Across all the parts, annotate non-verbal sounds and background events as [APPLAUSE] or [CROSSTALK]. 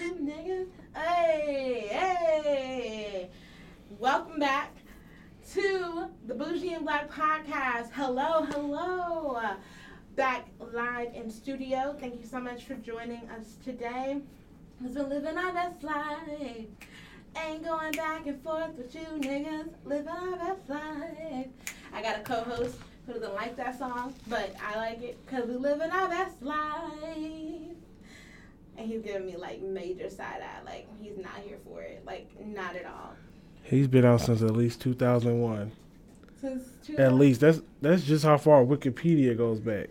you niggas. Hey, hey. Welcome back to the Bougie and Black podcast. Hello, hello. Back live in studio. Thank you so much for joining us today. Cause we're living our best life. Ain't going back and forth with you niggas, living our best life. I got a co-host who doesn't like that song, but I like it because we living our best life. And he's giving me like major side eye, like he's not here for it, like not at all. He's been out since at least 2001. Since At least that's that's just how far Wikipedia goes back.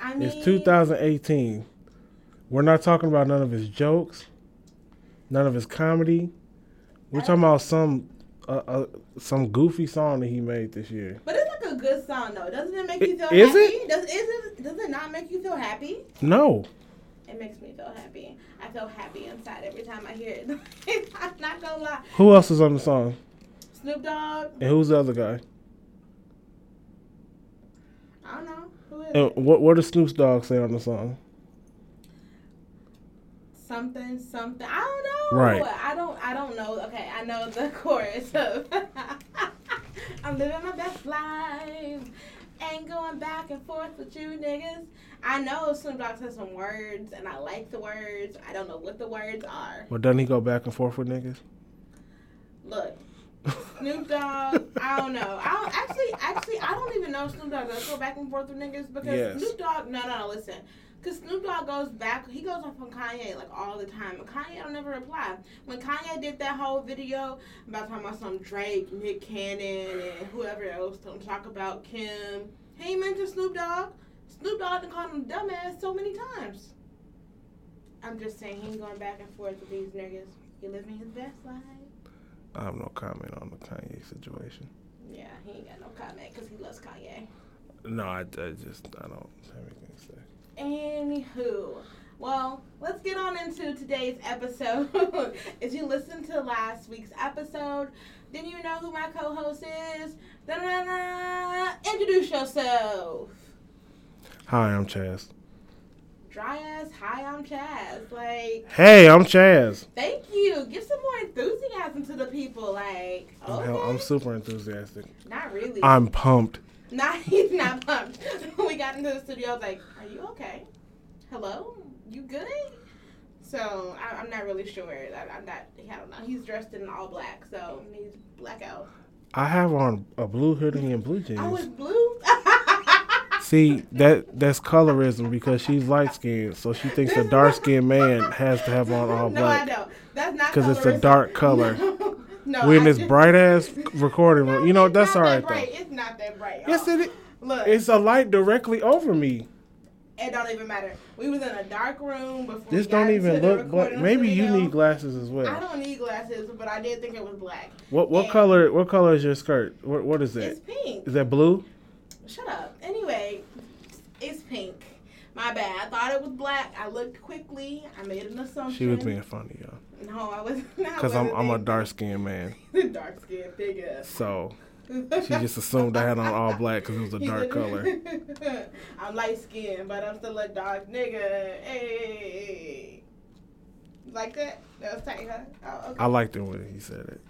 I mean, It's 2018. We're not talking about none of his jokes, none of his comedy. We're talking about some uh, uh, some goofy song that he made this year. But it's like a good song though. Doesn't it make you feel is happy? it? Does is it does it not make you feel happy? No, It makes me feel happy. I feel happy inside every time I hear it. [LAUGHS] I'm not gonna lie. who else is on the song? Snoop Dogg, And who's the other guy? I don't know. Who is And it? what what does Snoop Dogg say on the song? Something, something. I don't know. Right. I don't I don't know. Okay, I know the [LAUGHS] chorus of [LAUGHS] I'm living my best life. Ain't going back and forth with you niggas. I know Snoop Dogg says some words and I like the words. I don't know what the words are. Well, doesn't he go back and forth with niggas? Look, [LAUGHS] Snoop Dogg, I don't know. I don't actually actually I don't even know Snoop Dogg does go back and forth with niggas because Yes. Snoop Dogg no no no listen. Cause Snoop Dogg goes back, he goes off on Kanye like all the time, and Kanye don't never reply. When Kanye did that whole video about talking about some Drake, Nick Cannon, and whoever else don't talk about Kim, he mentioned Snoop Dogg. Snoop Dogg done called him dumbass so many times. I'm just saying he ain't going back and forth with these niggas. He living his best life. I have no comment on the Kanye situation. Yeah, he ain't got no comment because he loves Kanye. No, I, I just I don't have anything to say. Anywho, well, let's get on into today's episode. [LAUGHS] if you listened to last week's episode, then you know who my co-host is. Da-da-da-da. Introduce yourself. Hi, I'm Chaz. Dry ass. Hi, I'm Chaz. Like, Hey, I'm Chaz. thank you. Give some more enthusiasm to the people. Like, okay, I'm super enthusiastic. not really. I'm pumped. Not he's not pumped. when we got into the studio. I was like, "Are you okay? Hello, you good?" So I, I'm not really sure. I, I'm not. I don't know. He's dressed in all black, so he's blackout. I have on a blue hoodie and blue I was jeans. Oh, blue. [LAUGHS] See, that that's colorism because she's light skinned, so she thinks a dark skinned man has to have on all black. [LAUGHS] no, I don't. That's not Because it's a dark color. [LAUGHS] no, We're in I this just- bright ass recording room. You know, that's all right though. It's not that bright. Yes, it is. Look, It's a light directly over me. it don't even matter. We was in a dark room before. This don't even look black. Maybe you need glasses as well. I don't need glasses, but I did think it was black. What what And- color? What color is your skirt? What what is it? It's that? pink. Is that blue? Shut up. Anyway, it's pink. My bad. I thought it was black. I looked quickly. I made an assumption. She was being funny, y'all. No, I was not. [LAUGHS] Because I'm I'm a dark skinned man, [LAUGHS] dark skinned figure. so she just assumed I had on all black because it was a dark color. [LAUGHS] I'm light skinned, but I'm still a dark nigga. Hey. Like that? That was tight, huh? Oh, okay. I liked it when he said it.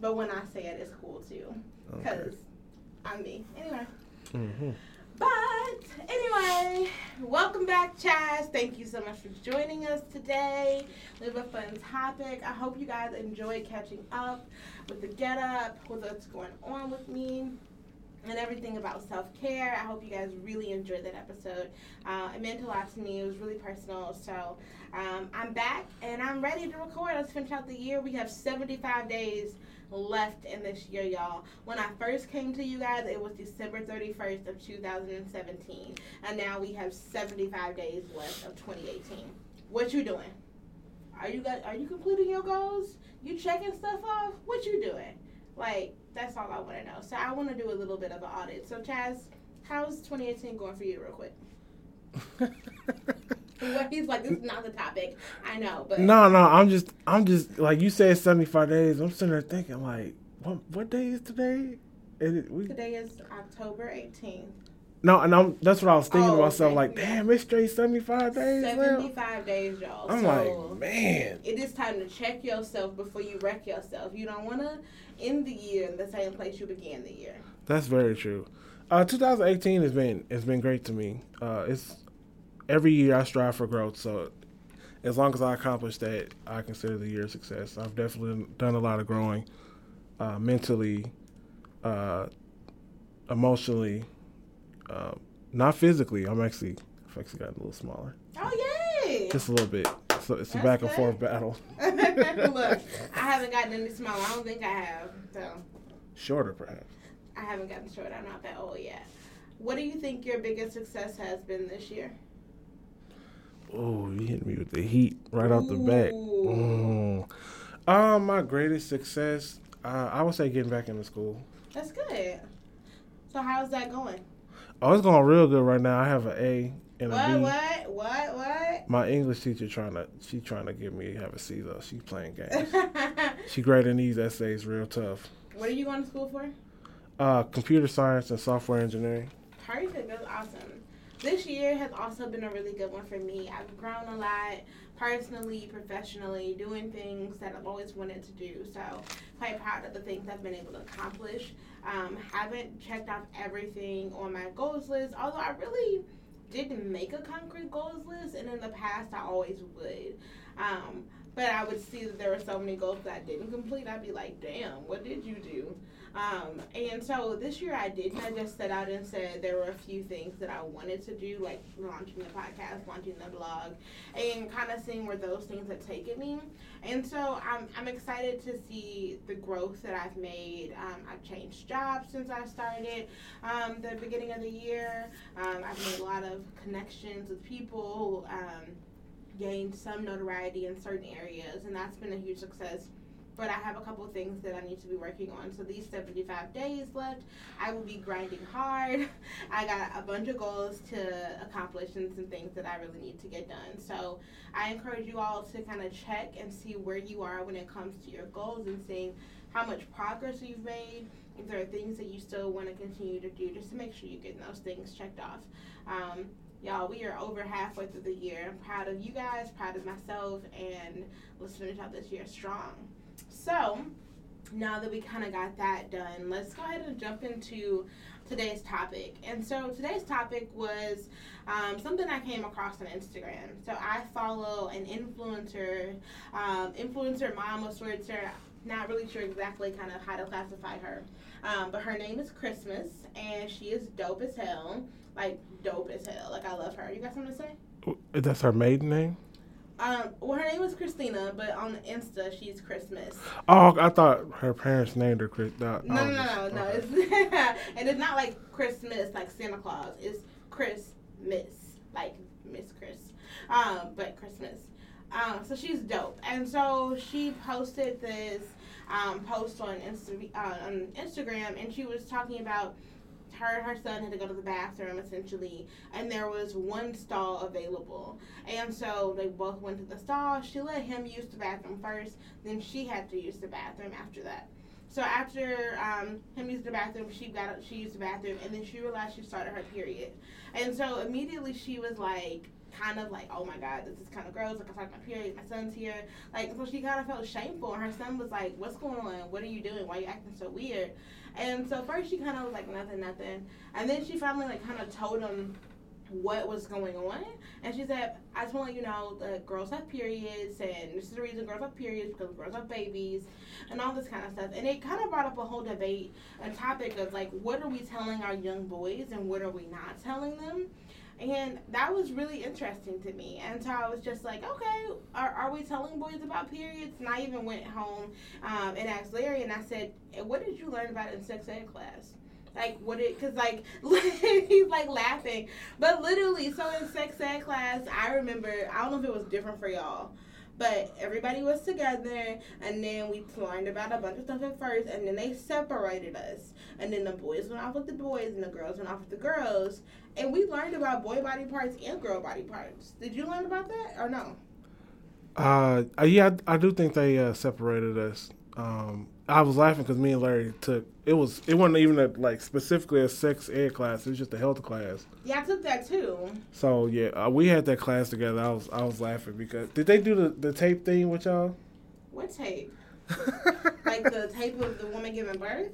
but when I say it, it's cool too. Okay. Because I'm me. Anyway. hmm But anyway, back, Chaz. Thank you so much for joining us today. We have a fun topic. I hope you guys enjoyed catching up with the get up, with what's going on with me, and everything about self care. I hope you guys really enjoyed that episode. Uh, it meant a lot to me. It was really personal. So um, I'm back and I'm ready to record. Let's finish out the year. We have 75 days left in this year, y'all. When I first came to you guys, it was December 31st of 2017. And now we have 75 days left of 2018. What you doing? Are you guys, are you completing your goals? You checking stuff off? What you doing? Like, that's all I want to know. So I want to do a little bit of an audit. So Chaz, how's 2018 going for you real quick? [LAUGHS] [LAUGHS] He's like, this is not the topic. I know, but no, no, I'm just, I'm just like you said, 75 days. I'm sitting there thinking, like, what, what day is today? And it, we, today is October 18th. No, and I'm that's what I was thinking Oh, to myself. okay. Like, damn, it's straight seventy five days. left. 75 days, y'all. I'm so like, man. it is time to check yourself before you wreck yourself. You don't want to end the year in the same place you began the year. That's very true. Uh, 2018 has been has been great to me. Uh, it's every year I strive for growth. So as long as I accomplish that, I consider the year a success. I've definitely done a lot of growing, uh, mentally, uh, emotionally, uh, not physically. I'm actually I've actually gotten a little smaller, Oh, yay! just a little bit. So it's a That's back and forth battle. [LAUGHS] Look, I haven't gotten any smaller. I don't think I have. So Shorter, perhaps. I haven't gotten shorter. I'm not that old yet. What do you think your biggest success has been this year? Oh, you hit me with the heat right off the bat. Mm. Um, my greatest success, uh, I would say getting back into school. That's good. So how's that going? Oh, it's going real good right now. I have an A and a What? B. What? What? What? My English teacher trying to she trying to get me have a C though. She's playing games. [LAUGHS] she grading these essays real tough. What are you going to school for? Uh, computer science and software engineering. Perfect. That's awesome. This year has also been a really good one for me. I've grown a lot personally, professionally, doing things that I've always wanted to do. So, quite proud of the things I've been able to accomplish. Um, haven't checked off everything on my goals list, although I really didn't make a concrete goals list, and in the past I always would. Um, but I would see that there were so many goals that I didn't complete. I'd be like, damn, what did you do? Um, and so this year I didn't. I just set out and said there were a few things that I wanted to do, like launching the podcast, launching the blog, and kind of seeing where those things had taken me. And so I'm, I'm excited to see the growth that I've made. Um, I've changed jobs since I started um, the beginning of the year. Um, I've made a lot of connections with people, um, gained some notoriety in certain areas, and that's been a huge success but I have a couple things that I need to be working on. So these 75 days left, I will be grinding hard. [LAUGHS] I got a bunch of goals to accomplish and some things that I really need to get done. So I encourage you all to kind of check and see where you are when it comes to your goals and seeing how much progress you've made. If there are things that you still want to continue to do, just to make sure you're getting those things checked off. Um, Y'all, we are over halfway through the year. I'm proud of you guys, proud of myself, and let's finish out this year strong. So, now that we kind of got that done, let's go ahead and jump into today's topic. And so, today's topic was um, something I came across on Instagram. So, I follow an influencer, um, influencer mom of sorts, or not really sure exactly kind of how to classify her. Um, but her name is Christmas, and she is dope as hell. Like, dope as hell. Like, I love her. You got something to say? That's her maiden name. Um, well, her name is Christina, but on Insta, she's Christmas. Oh, I thought her parents named her Chris. No, No, no, no, no, okay. It's [LAUGHS] and it's not like Christmas, like Santa Claus. It's Chris Miss, like Miss Chris, um, but Christmas. Um, so she's dope, and so she posted this um, post on Insta- uh, on Instagram, and she was talking about her and her son had to go to the bathroom essentially, and there was one stall available, and so they both went to the stall. She let him use the bathroom first, then she had to use the bathroom after that. So after um, him use the bathroom, she got up, she used the bathroom, and then she realized she started her period, and so immediately she was like, kind of like, oh my god, this is kind of gross. Like I started my period, my son's here. Like so she kind of felt shameful, and her son was like, what's going on? What are you doing? Why are you acting so weird? And so first she kind of was like nothing, nothing, and then she finally like kind of told him what was going on. And she said, I just want to let you know that girls have periods, and this is the reason girls have periods because girls have babies, and all this kind of stuff. And it kind of brought up a whole debate a topic of like, what are we telling our young boys and what are we not telling them? And that was really interesting to me. And so I was just like, okay, are, are we telling boys about periods? And I even went home um, and asked Larry, and I said, what did you learn about in sex ed class? Like what it, cause like [LAUGHS] he's like laughing, but literally, so in sex ed class, I remember I don't know if it was different for y'all, but everybody was together, and then we learned about a bunch of stuff at first, and then they separated us, and then the boys went off with the boys, and the girls went off with the girls, and we learned about boy body parts and girl body parts. Did you learn about that or no? Uh, yeah, I, I do think they uh, separated us. Um, I was laughing because me and Larry took it was it wasn't even a, like specifically a sex ed class. It was just a health class. Yeah, I took that too. So yeah, uh, we had that class together. I was I was laughing because did they do the, the tape thing with y'all? What tape? [LAUGHS] like the tape of the woman giving birth?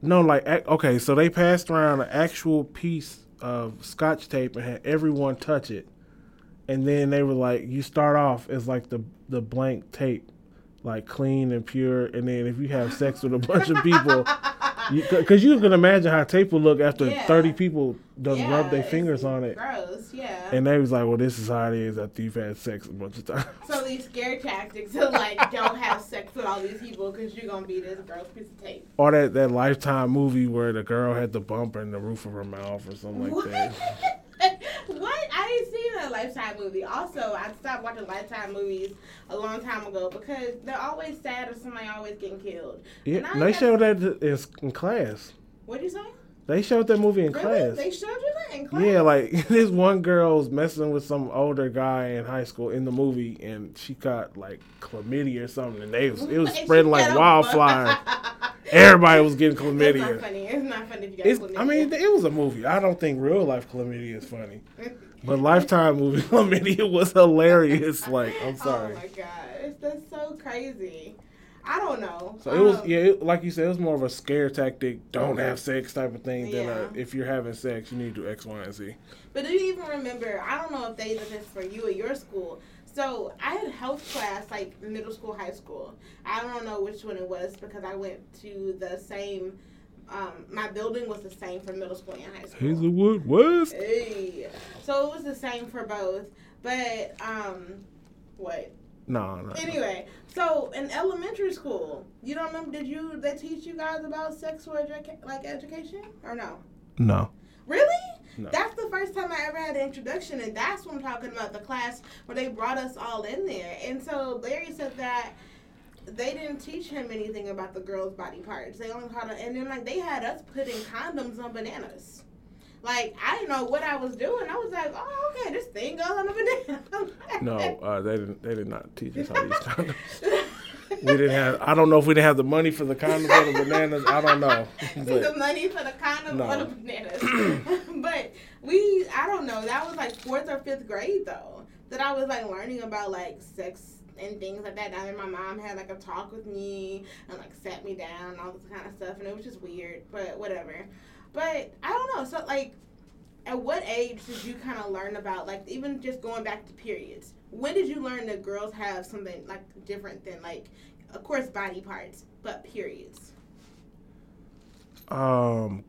No, like okay, so they passed around an actual piece of scotch tape and had everyone touch it, and then they were like, you start off as like the the blank tape, like clean and pure, and then if you have sex with a bunch of people, because you, can imagine how tape would look after Yeah. thirty people done Yeah, rub their fingers on it, Gross, yeah. and they was like, well, this is how it is after you've had sex a bunch of times. so these scare tactics of like don't have sex with all these people because you're gonna be this gross piece of tape. Or that, that Lifetime movie where the girl had the bump in the roof of her mouth or something like that. what? I didn't see that Lifetime movie. Also, I stopped watching Lifetime movies a long time ago because they're always sad or somebody always getting killed. Yeah, they showed that in, class. What'd you say? They showed that movie in really? class. They showed you that in class? Yeah, like [LAUGHS] this one girl was messing with some older guy in high school in the movie, and she got like chlamydia or something, and they was it was [LAUGHS] spreading like wildfire. [LAUGHS] Everybody was getting It's not chlamydia. funny. It's not funny if you got It's, chlamydia. I mean, it was a movie. I don't think real life chlamydia is funny, but Lifetime movie [LAUGHS] chlamydia was hilarious. Like, I'm sorry. Oh my gosh, that's so crazy. I don't know. So it was, Um, yeah, it, like you said, it was more of a scare tactic, don't have sex type of thing than Yeah. a, if you're having sex, you need to do X, Y, and Z. But do you even remember? I don't know if they did this for you at your school. So I had health class like middle school, high school. I don't know which one it was because I went to the same. Um, my building was the same for middle school and high school. Hazelwood West. Hey. So it was the same for both. But um, what? No, no. Anyway, so in elementary school, you don't remember? Did you they teach you guys about sexual educa- like education or no? No. Really? No. That's the first time I ever had an introduction, and that's what I'm talking about the class where they brought us all in there. And so Larry said that they didn't teach him anything about the girls' body parts. They only taught, him, and then like they had us putting condoms on bananas. Like I didn't know what I was doing. I was like, oh okay, this thing goes on a banana. [LAUGHS] No, uh, they didn't. They did not teach us how to use [LAUGHS] condoms. We didn't have. I don't know if we didn't have the money for the condoms or the bananas. I don't know. [LAUGHS] the money for the condom No. or the bananas. but we, I don't know. That was like fourth or fifth grade though. That I was like learning about like sex and things like that. And then my mom had like a talk with me and like sat me down and all this kind of stuff. And it was just weird, but whatever. But I don't know. So like, at what age did you kind of learn about like even just going back to periods? When did you learn that girls have something like different than like, of course, body parts, but periods? um,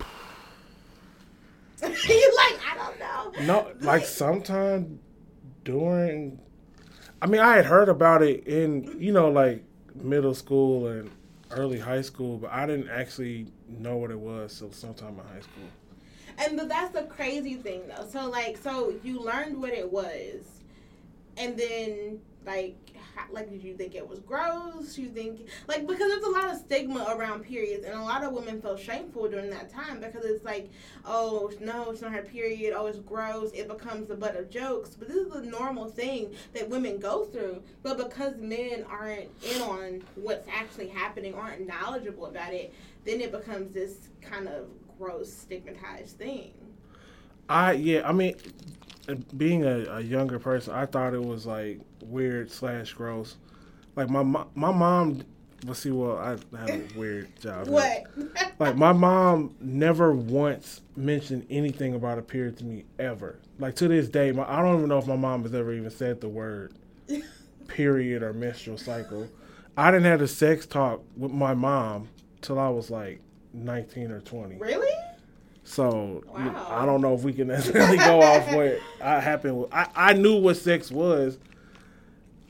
[LAUGHS] you like I don't know. no, like sometime during. I mean, I had heard about it in you know like middle school and early high school, but I didn't actually know what it was till sometime in high school. And that's the crazy thing though. So like so you learned what it was, and then like like did you think it was gross? You think like because there's a lot of stigma around periods, and a lot of women feel shameful during that time because it's like oh no it's not her period. Oh it's gross. It becomes the butt of jokes. But this is a normal thing that women go through. But because men aren't in on what's actually happening aren't knowledgeable about it then it becomes this kind of gross stigmatized thing. I yeah, I mean, being a, a younger person, I thought it was like weird slash gross. Like my my mom, let's see, well, I have a weird job. what [LAUGHS] Like my mom never once mentioned anything about a period to me ever. Like to this day, my, I don't even know if my mom has ever even said the word [LAUGHS] period or menstrual cycle. I didn't have a sex talk with my mom till I was like nineteen or twenty. really So Wow. I don't know if we can [LAUGHS] necessarily go off what [LAUGHS] I happened. I I knew what sex was.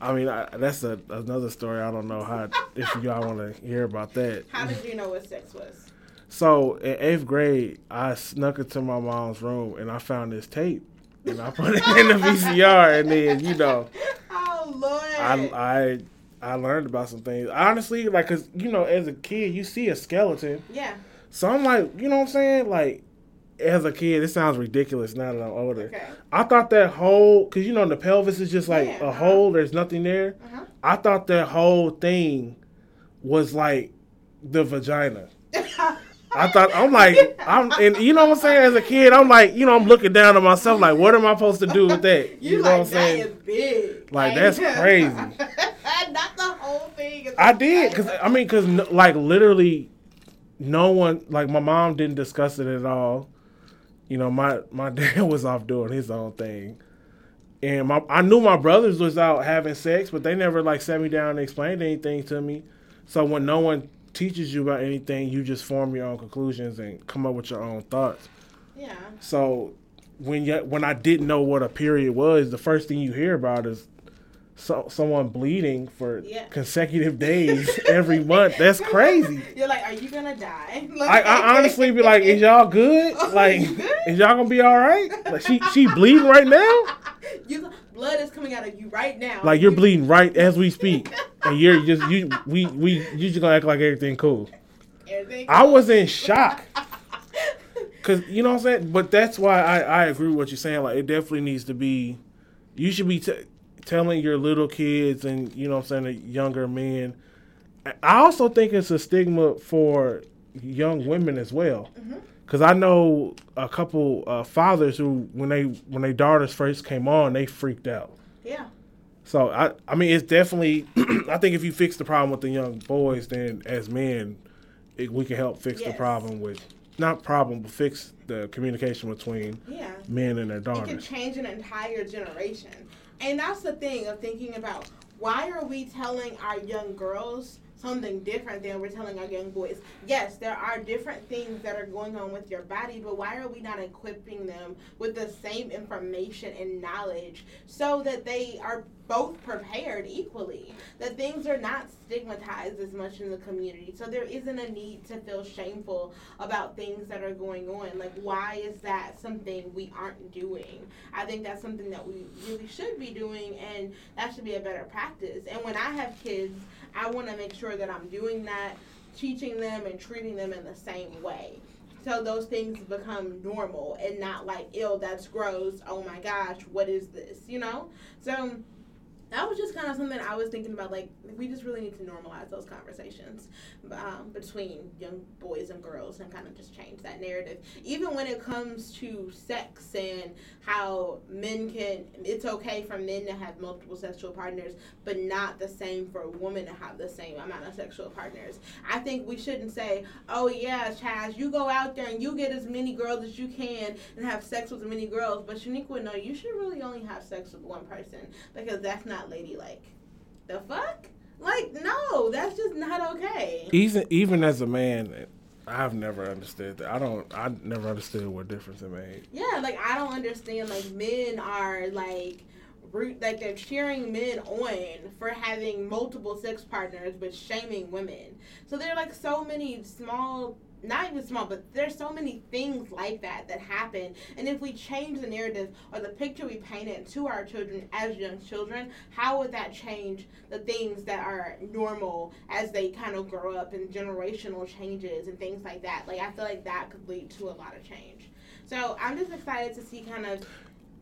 I mean, I, that's a, another story. I don't know how if y'all want to hear about that. how did you know what sex was So in eighth grade, I snuck into my mom's room and I found this tape, and I put it in the VCR, and then you know, [LAUGHS] oh lord I I I learned about some things. Honestly, like, cause you know, as a kid, you see a skeleton. yeah So I'm like, you know what I'm saying? Like, as a kid, this sounds ridiculous now that I'm older. okay I thought that whole, because you know, the pelvis is just like Yeah, a uh-huh. hole, there's nothing there. uh-huh I thought that whole thing was like the vagina. [LAUGHS] I thought I'm like I'm and you know what I'm saying as a kid I'm like you know I'm looking down at myself like what am I supposed to do with that [LAUGHS] you, know like, what I'm saying big. Like, that's [LAUGHS] crazy. Not the whole thing. I did because. I mean because like literally no one like my mom didn't discuss it at all you know my my [LAUGHS] dad was off doing his own thing. And my I knew my brothers was out having sex but they never like sat me down and explained anything to me. So when no one teaches you about anything you just form your own conclusions and come up with your own thoughts. Yeah. so when you, when I didn't know what a period was, the first thing you hear about is so, someone bleeding for Yeah. consecutive days every month. That's [LAUGHS] crazy. You're like, are you gonna die? [LAUGHS] I, I honestly be like, is y'all good? [LAUGHS] Oh, Like, good? is y'all gonna be all right? Like she she bleeding right now? you blood is coming out of you right now. Like you're bleeding right as we speak, and you're just you we we you just gonna act like everything cool. Everything- I was in shock. Cause you know what I'm saying, but that's why I, I agree with what you're saying. Like it definitely needs to be. You should be t- telling your little kids and you know what I'm saying the younger men. I also think it's a stigma for young women as well. Cause I know a couple uh, fathers who when they when their daughters first came on, they freaked out. yeah. So I I mean it's definitely [CLEARS THROAT] I think if you fix the problem with the young boys, then as men, it, we can help fix the problem with not problem but fix the communication between Yeah. men and their daughters. It can change an entire generation. And that's the thing of thinking about why are we telling our young girls something different than we're telling our young boys? Yes, there are different things that are going on with your body, but why are we not equipping them with the same information and knowledge so that they are both prepared equally? That things are not stigmatized as much in the community. So there isn't a need to feel shameful about things that are going on. Like, why is that something we aren't doing? I think that's something that we really should be doing, and that should be a better practice. And when I have kids, I want to make sure that I'm doing that, teaching them and treating them in the same way. So those things become normal and not like, ill that's gross. Oh my gosh, what is this? You know? So that was just kind of something I was thinking about. Like, we just really need to normalize those conversations um, between young boys and girls and kind of just change that narrative. Even when it comes to sex and how men can, it's okay for men to have multiple sexual partners, but not the same for women to have the same amount of sexual partners. I think we shouldn't say, oh, yeah, Chaz, you go out there and you get as many girls as you can and have sex with as many girls. But Shaniqua, no, you should really only have sex with one person because that's not ladylike. The fuck? Like, no, that's just not okay. Even even as a man, I've never understood that. I don't. I never understood what difference it made. Yeah, like I don't understand. Like men are like root, like they're cheering men on for having multiple sex partners, but shaming women. So there are like so many small. Not even small, but there's so many things like that that happen. And if we change the narrative or the picture we painted to our children as young children, how would that change the things that are normal as they kind of grow up and generational changes and things like that? Like, I feel like that could lead to a lot of change. So I'm just excited to see kind of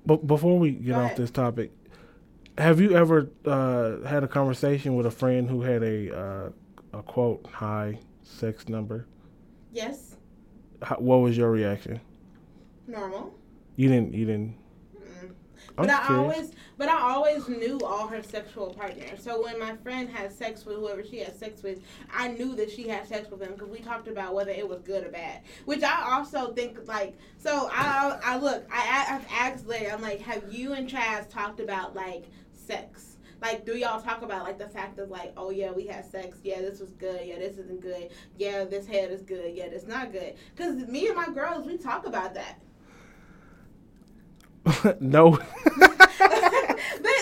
But before we get off this topic, have you ever uh, had a conversation with a friend who had a uh, a quote high sex number? Yes, How, what was your reaction? normal. You didn't. You didn't. Mm. I'm But I curious. always, but I always knew all her sexual partners. So when my friend had sex with whoever she had sex with, I knew that she had sex with them because we talked about whether it was good or bad. Which I also think like, so I, I look, I, I've asked Larry, I'm like, have you and Chaz talked about like sex? Like, do y'all talk about like the fact of like, oh yeah, we had sex. Yeah, this was good. Yeah, this isn't good. Yeah, this head is good. Yeah, this not good. Cause me and my girls, we talk about that. [LAUGHS] no. [LAUGHS] but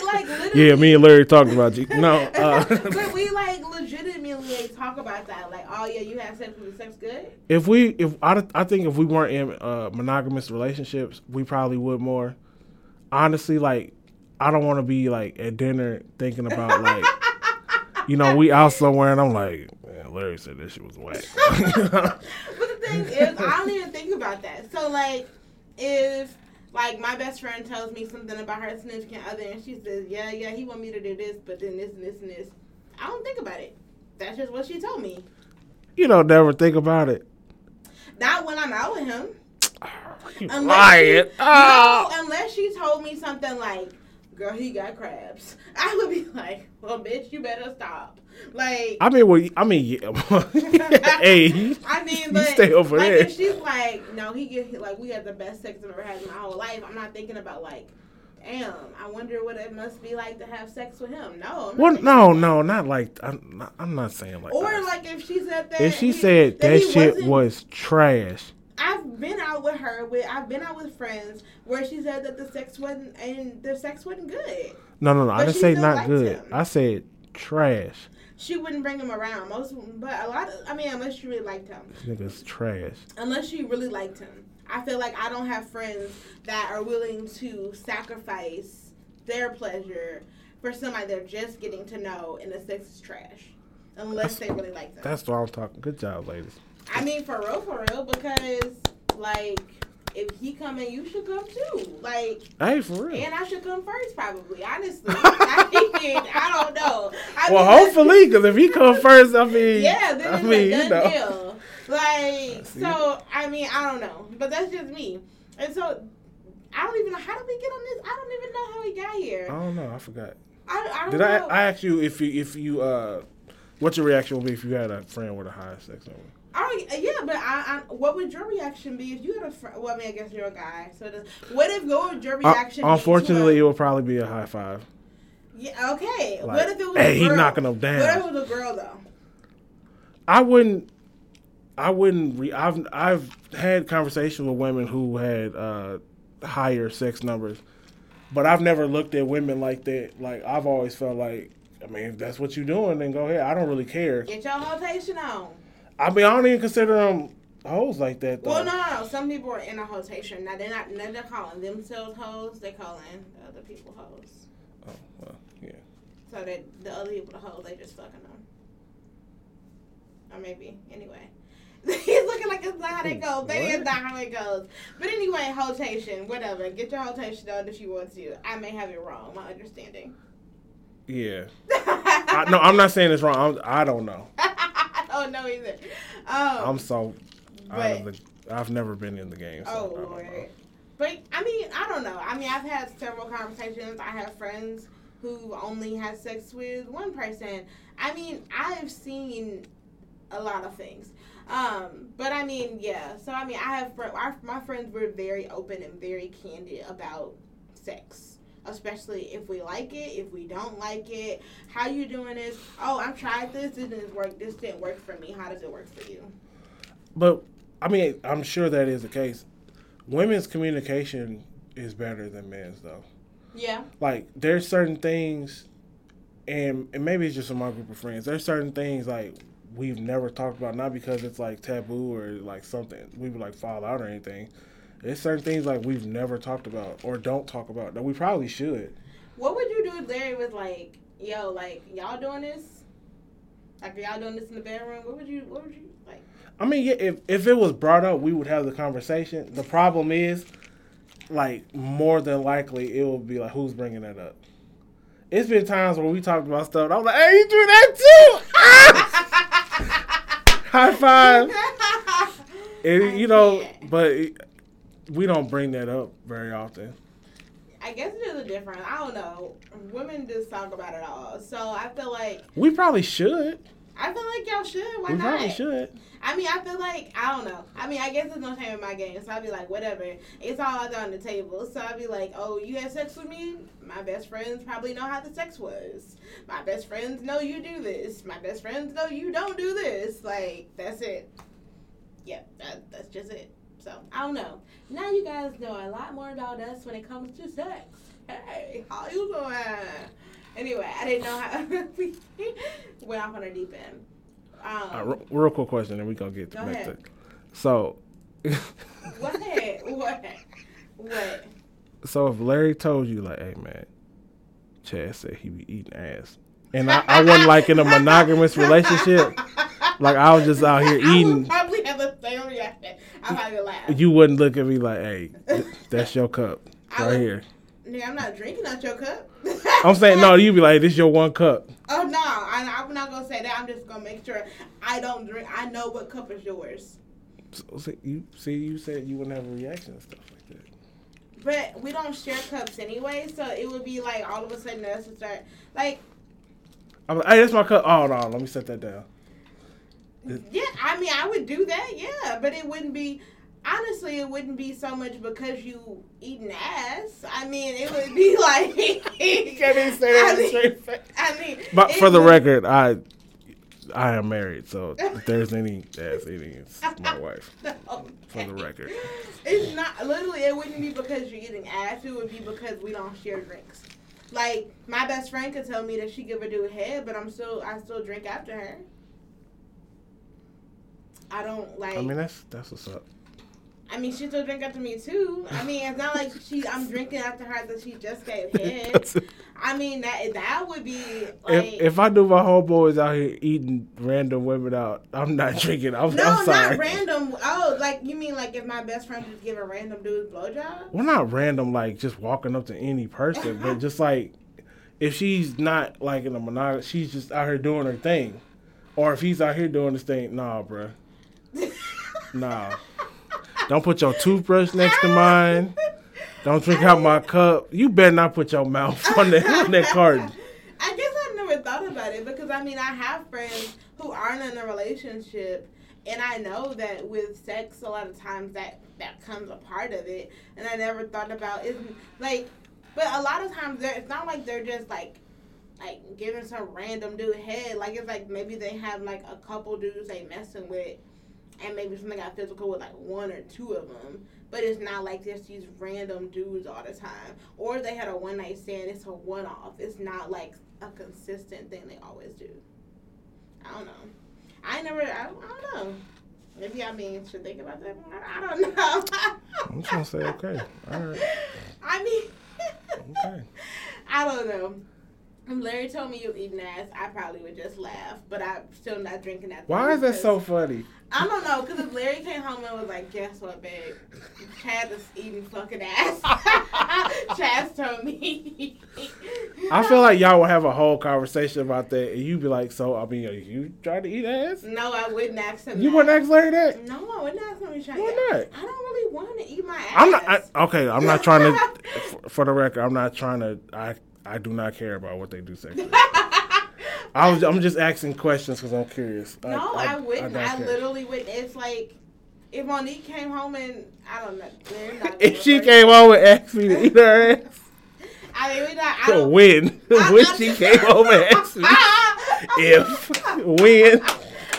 like literally. yeah, me and Larry talked about you. No. [LAUGHS] Uh, but we like legitimately like, talk about that. Like, oh yeah, you had sex with the sex good. if we, if I, I think if we weren't in uh, monogamous relationships, we probably would more. Honestly, like I don't want to be like at dinner thinking about like, you know, we out somewhere and I'm like, man, Larry said this shit was whack. [LAUGHS] But the thing is, I don't even think about that. So like, if like my best friend tells me something about her significant other, and she says, yeah, yeah, he want me to do this, but then this and this and this, I don't think about it. That's just what she told me. You don't never think about it. Not when I'm out with him. [SIGHS] You Unless lying. she, Oh. no, ah. unless she told me something like, "Girl, he got crabs," [LAUGHS] I would be like, "Well, bitch, you better stop." Like, I mean, well, I mean, yeah. [LAUGHS] hey, [LAUGHS] I mean, but stay over like there. if she's like, "No, he get like we had the best sex I've ever had in my whole life," I'm not thinking about like, "Damn, I wonder what it must be like to have sex with him." No, Well, no, that. no, not like I'm not, I'm not saying like. Or that. like if she said that, if she he- said that, he shit was trash. I've been out with her. With I've been out with friends where she said that the sex wasn't and the sex wasn't good. No, no, no. I didn't say not good. him. I said trash. She wouldn't bring him around. Most, but a lot of, I mean, unless she really liked him. This nigga's trash. Unless she really liked him. I feel like I don't have friends that are willing to sacrifice their pleasure for somebody they're just getting to know and the sex is trash. Unless they really like them. That's what I'm talking. Good job, ladies. I mean, for real, for real, because, like, if he coming, you should come too. Like, Hey, for real. and I should come first, probably, honestly. [LAUGHS] I, mean, I don't know. I well, mean, hopefully, because if he come first, I mean, [LAUGHS] Yeah, then I it's mean, a you know. deal. Like, so I mean, I don't know, but that's just me. And so, I don't even know how did we get on this. I don't even know how we got here. I don't know. I forgot. I, I don't Did I? I asked you if you if you uh, what your reaction would be if you had a friend with a high sex number? Oh yeah, but I, I, what would your reaction be if you had a friend? Well, I mean, I guess you're a guy. So, does, what if your your Uh, reaction? to unfortunately, it would probably be a high five. yeah, okay. Like, what if it was? hey, a he girl? knocking them down. What if it was a girl though? I wouldn't. I wouldn't. Re- I've I've had conversations with women who had uh, higher sex numbers, but I've never looked at women like that. Like I've always felt like, I mean, if that's what you're doing, then go ahead. I don't really care. Get your rotation on. I mean, I don't even consider them hoes like that. Though. Well, no, no. Some people are in a rotation. Now they're not. They're not calling themselves hoes. They're calling the other people hoes. Oh, well, yeah. So that the other people the hoes, they just fucking them. Or maybe anyway. [LAUGHS] He's looking like it's not how they go. Maybe What? it's not how it goes. But anyway, rotation, whatever. Get your rotation done if you want to. I may have it wrong. My understanding. Yeah. [LAUGHS] I, no, I'm not saying it's wrong. I'm, I don't know. [LAUGHS] [LAUGHS] Don't know either. Um, I'm so out but- of the. I've never been in the game. So Oh lord. But I mean, I don't know. I mean, I've had several conversations. I have friends who only had sex with one person. I mean, I've seen a lot of things. Um, but I mean, yeah. So I mean, I have fr- our, my friends were very open and very candid about sex. Especially if we like it, if we don't like it, how you doing this? Oh, I've tried this, this didn't work. This didn't work for me. How does it work for you? But I mean, I'm sure that is the case. Women's communication is better than men's, though. Yeah. Like, there's certain things, and and maybe it's just in my group of friends. There's certain things like we've never talked about, not because it's like taboo or like something we would like fall out or anything. There's certain things like we've never talked about or don't talk about that we probably should. What would you do if Larry was like, yo, like y'all doing this? Like y'all doing this in the bedroom? What would you what would you like? I mean, yeah, if if it was brought up, we would have the conversation. The problem is, like, more than likely, it will be like, who's bringing that up? It's been times where we talked about stuff. And I was like, hey, you do that too? [LAUGHS] High five. [LAUGHS] And, you know, but we don't bring that up very often. I guess it is a different I don't know. Women just talk about it all. So I feel like We probably should. I feel like y'all should. Why not? we not? probably should. I mean, I feel like I don't know. I mean, I guess there's no shame in my game, so I'd be like, whatever. It's all out there on the table. So I'd be like, oh, you had sex with me? My best friends probably know how the sex was. My best friends know you do this. My best friends know you don't do this. Like that's it. Yep, that, that's just it. So I don't know. Now you guys know a lot more about us when it comes to sex. Hey, how you doing? Anyway, I didn't know how [LAUGHS] we went off on a deep end. Um, Uh, re- real quick question, and we gonna get Go back ahead. to. So, [LAUGHS] What? What? What? so if Larry told you like, "Hey man, Chad said he be eating ass," and I, I wasn't like in a [LAUGHS] monogamous relationship, like I was just out here I eating, would probably have the same reaction. I probably laugh. you wouldn't look at me like, "Hey, th- [LAUGHS] that's your cup right would- here." Nigga, I'm not drinking out your cup. [LAUGHS] I'm saying no. You'd be like, this is your one cup. Oh no, I, I'm not gonna say that. I'm just gonna make sure I don't drink. I know what cup is yours. So, see, you see, you said you wouldn't have a reaction and stuff like that. But we don't share cups anyway, so it would be like all of a sudden us to start like I'm like, hey, that's my cup. Oh no, let me set that down. Yeah. I mean, I would do that, yeah, but it wouldn't be. Honestly, it wouldn't be so much because you eating ass. I mean, it would be [LAUGHS] like. You can't even say that I mean- straight face. I mean, But it for the would- record, I I am married, so if there's any ass eating, it's my [LAUGHS] wife. For the record. It's not literally. It wouldn't be because you're eating ass. It would be because we don't share drinks. Like my best friend could tell me that she give a dude head, but I'm still I still drink after her. I don't like. I mean, that's that's what's up. I mean, she still drink after me too. I mean, it's not like she. I'm drinking after her that she just gave [LAUGHS] head. I mean, that that would be like. if if I knew my homeboys out here eating random women out, I'm not drinking. I'm, no, I'm sorry. not random. Oh, like you mean like if my best friend just give a random dude blowjob? Well, not random, like just walking up to any person, but just like if she's not like in a monogamous, she's just out here doing her thing, or if he's out here doing his thing, nah, bruh. Nah. Don't put your toothbrush next to mine. Don't drink out my cup. You better not put your mouth on that on that carton. I guess I never thought about it because I mean I have friends who aren't in a relationship, and I know that with sex a lot of times that that comes a part of it, and I never thought about it like, but a lot of times it's not like they're just like. Like giving some random dude head, like it's like maybe they have like a couple dudes they messing with, and maybe something got physical with like one or two of them. But it's not like just these random dudes all the time. Or they had a one night stand, it's a one off. It's not like a consistent thing they always do. I don't know. I never. I, don't- I don't know. Maybe I mean should think about that more. I don't [LAUGHS] know. I'm just gonna say okay. All right. I mean, Okay. [LAUGHS] I don't know. If Larry told me you eating ass, I probably would just laugh. But I'm still not drinking that. Why is that so funny? I don't know, because if Larry came home and was like, guess what, babe? Chad is eating fucking ass. [LAUGHS] Chaz told me. I feel like y'all will have a whole conversation about that, and you'd be like, "So, I mean, you trying to eat ass? No, I wouldn't ask him You that. wouldn't ask Larry that? No, I wouldn't ask him to try Why not? I don't really want to eat my ass. I'm not. I, okay, I'm not trying to. [LAUGHS] For, for the record, I'm not trying to. I I do not care about what they do sexually. I was. I'm just asking questions because I'm curious. no, I, wouldn't. don't I, care. literally wouldn't. It's like if Monique came home and I don't know. [LAUGHS] If she came home and asked me to eat her [LAUGHS] ass, I mean, we not. I don't, win. [LAUGHS] I- when I- she came home and asked me, if when.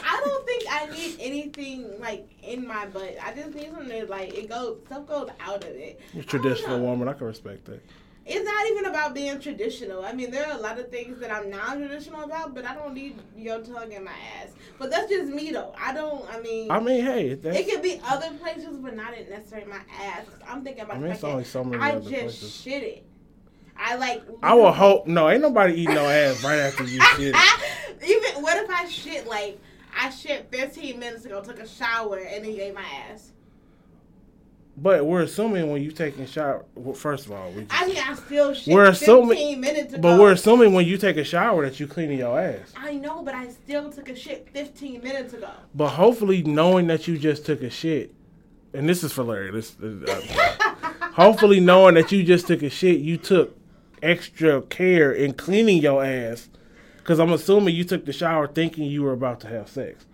I don't think I need anything like in my butt. I just need something that like it goes stuff goes out of it. You're a I traditional woman. I can respect that. It's not even about being traditional. I mean, there are a lot of things that I'm non-traditional about, but I don't need your tongue in my ass. But that's just me though. I don't. I mean, I mean, hey, that's, it could be other places, but not necessarily my ass. I'm thinking about I mean, it's only so many I other just places. shit it. I like. I will hope. No, ain't nobody eating no ass right after you shit. [LAUGHS] Even what if I shit like I shit 15 minutes ago, took a shower, and then gave my ass. But we're assuming when you taking shower. Well, first of all, we just, I mean, I still shit We're 15 assuming- minutes ago. but we're assuming when you take a shower that you cleaning your ass. I know, but I still took a shit 15 minutes ago. But hopefully, knowing that you just took a shit, and this is for Larry. This, uh, [LAUGHS] hopefully, knowing that you just took a shit, you took extra care in cleaning your ass. Because I'm assuming you took the shower thinking you were about to have sex.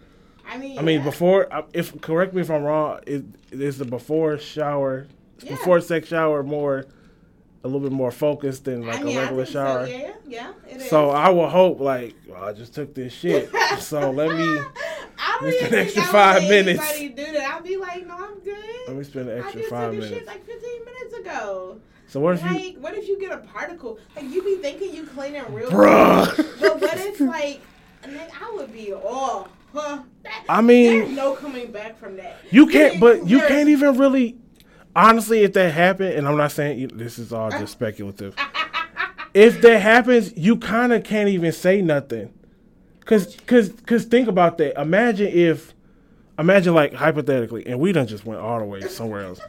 I mean, I mean, yeah. before, if correct me if I'm wrong, is, is the before shower, Yeah. before sex shower more, a little bit more focused than like I mean, a I regular shower? So, yeah, yeah, it is. So I will hope, like, well, I just took this shit. [LAUGHS] so let me I don't even spend think extra five minutes. Anybody do that? I'd be like, no, I'm good. let me spend an I extra just five took minutes. shit like 15 minutes ago. So what if you, what if you get a particle? Like, you be thinking you cleaning real bruh? good, but what if like, nigga, I would be oh, That, I mean- there's no coming back from that. You can't, but you can't even really. Honestly, if that happened, and I'm not saying this is all just [LAUGHS] speculative. If that happens, you kind of can't even say nothing. Cause, cause, cause, think about that. Imagine if, imagine like hypothetically, and we done just went all the way somewhere else.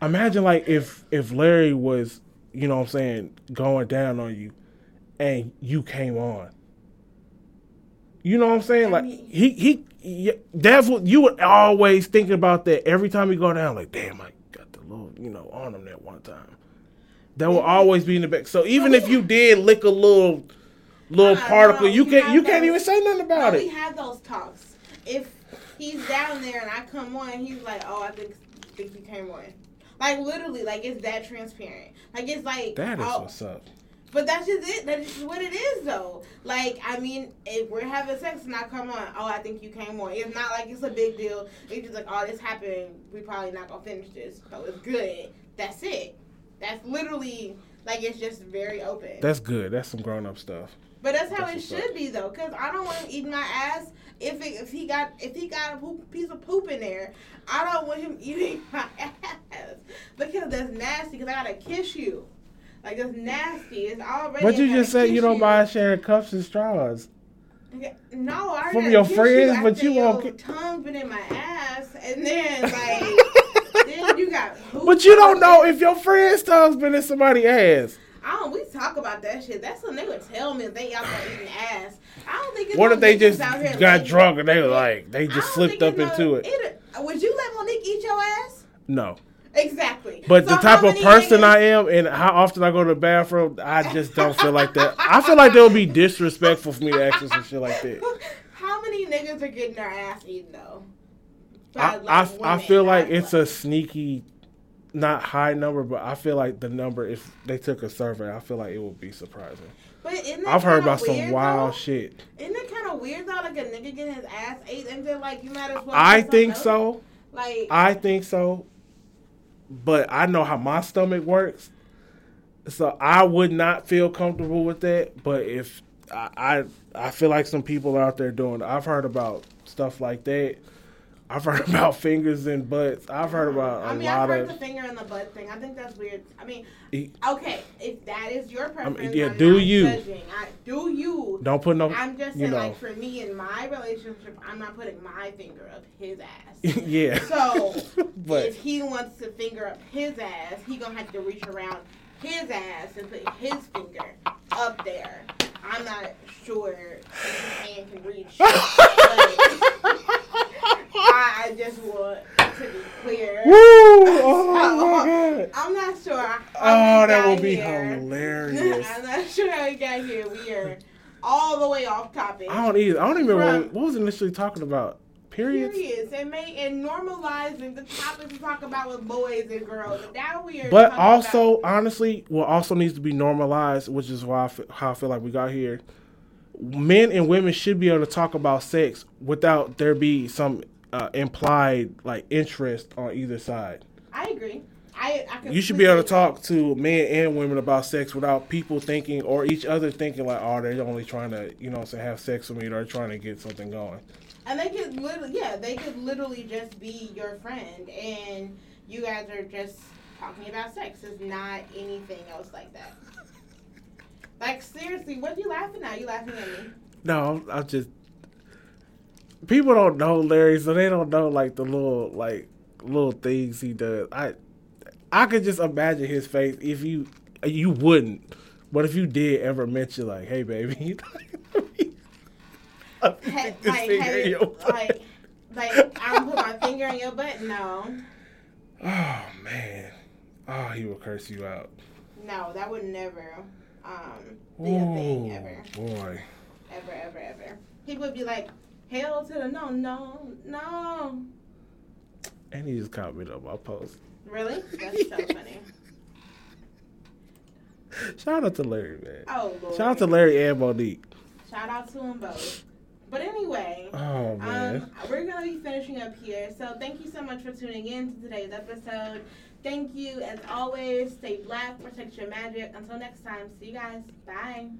Imagine like if if Larry was you know what I'm saying, going down on you, and you came on. You know what I'm saying? Like he he, yeah, that's what you would always thinking about that every time you go down. Like, damn, I got the little, you know, on him that one time. That will always be in the back. So even if you did lick a little little particle, no, you can't you can't even say nothing No, about we it. have those talks. If he's down there and I come on, he's like, "Oh, I think think you came on." Like literally, like it's that transparent. Like it's like That is oh, what's up. But that's just it. That's just what it is, though. Like, I mean, if we're having sex and I come on, oh, I think you came on. It's not like it's a big deal. It's just like, oh, this happened. We probably not gonna finish this, so it's good. That's it. That's literally like it's just very open. That's good. That's some grown up stuff. but that's how that's it should be, though, because I don't want him eating my ass. If it, if he got if he got a poop, piece of poop in there, I don't want him [LAUGHS] eating my ass because that's nasty. Because I gotta kiss you. Like that's nasty. It's already. But you just said you don't mind sharing cups and straws. No, I From your friends, but you won't your get- tongue been in my ass, and then like [LAUGHS] then you got. But you don't know if your friend's tongue's been in somebody's ass. I don't. We talk about that shit. That's when they would tell me if they out there eating ass. I don't think. It's What no if they just got letting- drunk and they were like they just slipped up no- into it? Would you let Monique eat your ass? No. Exactly. But So the type of person niggas- I am and how often I go to the bathroom, I just don't feel like that. I feel like that would be [LAUGHS] disrespectful for me to ask you some shit like that. How many niggas are getting their ass eaten though? I, By, I, like, I feel like it's a sneaky, not high number, but I feel like the number, if they took a survey, I feel like it would be surprising. But isn't I've heard about some wild though? shit. Isn't it kind of weird though, like a nigga getting his ass ate and then like you might as well. I think else? so. Like I think so. But I know how my stomach works. So I would not feel comfortable with that. But if I I, I feel like some people out there doing I've heard about stuff like that. I've heard [LAUGHS] about fingers and butts. I've heard about a I mean, lot I've heard of the finger in the butt thing. I think that's weird. I mean, okay, if that is your preference, yeah, I'm do you. I, do you? don't put no I'm just saying, know. like for me in my relationship, I'm not putting my finger up his ass. [LAUGHS] yeah. So [LAUGHS] but if he wants to finger up his ass, he gonna have to reach around his ass and put his finger up there. I'm not sure if his hand can reach. [LAUGHS] I, just want to be clear. Woo! Oh my god. I'm not sure. How Oh, that will be here. hilarious. [LAUGHS] I'm not sure how we got here. We are all the way off topic. I don't either. I don't even remember what, what was initially talking about. Periods. Periods and may and normalizing the topics we talk about with boys and girls. And now we are. But also, about- honestly, what also needs to be normalized, which is why I feel, how I feel like we got here. Men and women should be able to talk about sex without there be some uh, implied like interest on either side. I agree. I, I You should be able to talk to men and women about sex without people thinking or each other thinking like, oh, they're only trying to, you know, say have sex with me. They're trying to get something going. And they could literally, yeah, they could literally just be your friend, and you guys are just talking about sex. It's not anything else like that. Like seriously, what are you laughing at? You laughing at me? No, I just people don't know Larry, so they don't know like the little like little things he does. I I could just imagine his face if you you wouldn't, but if you did ever mention like, "Hey, baby," [LAUGHS] [LAUGHS] I this like, finger in you- your butt. like, like I'm put my finger in your butt. No, [SIGHS] oh man, oh he will curse you out. no, that would never um be a thing ever, boy. ever, ever, ever. He would be like, "Hell to the no, no, no." And he just commented on my post. Really? [LAUGHS] That's so funny. Shout out to Larry, man. Oh lord. Shout out to Larry and Monique. Shout out to them both. But anyway, Oh um, we're gonna be finishing up here. So thank you so much for tuning in to today's episode. Thank you as always. Stay black, protect your magic. Until next time, see you guys. Bye.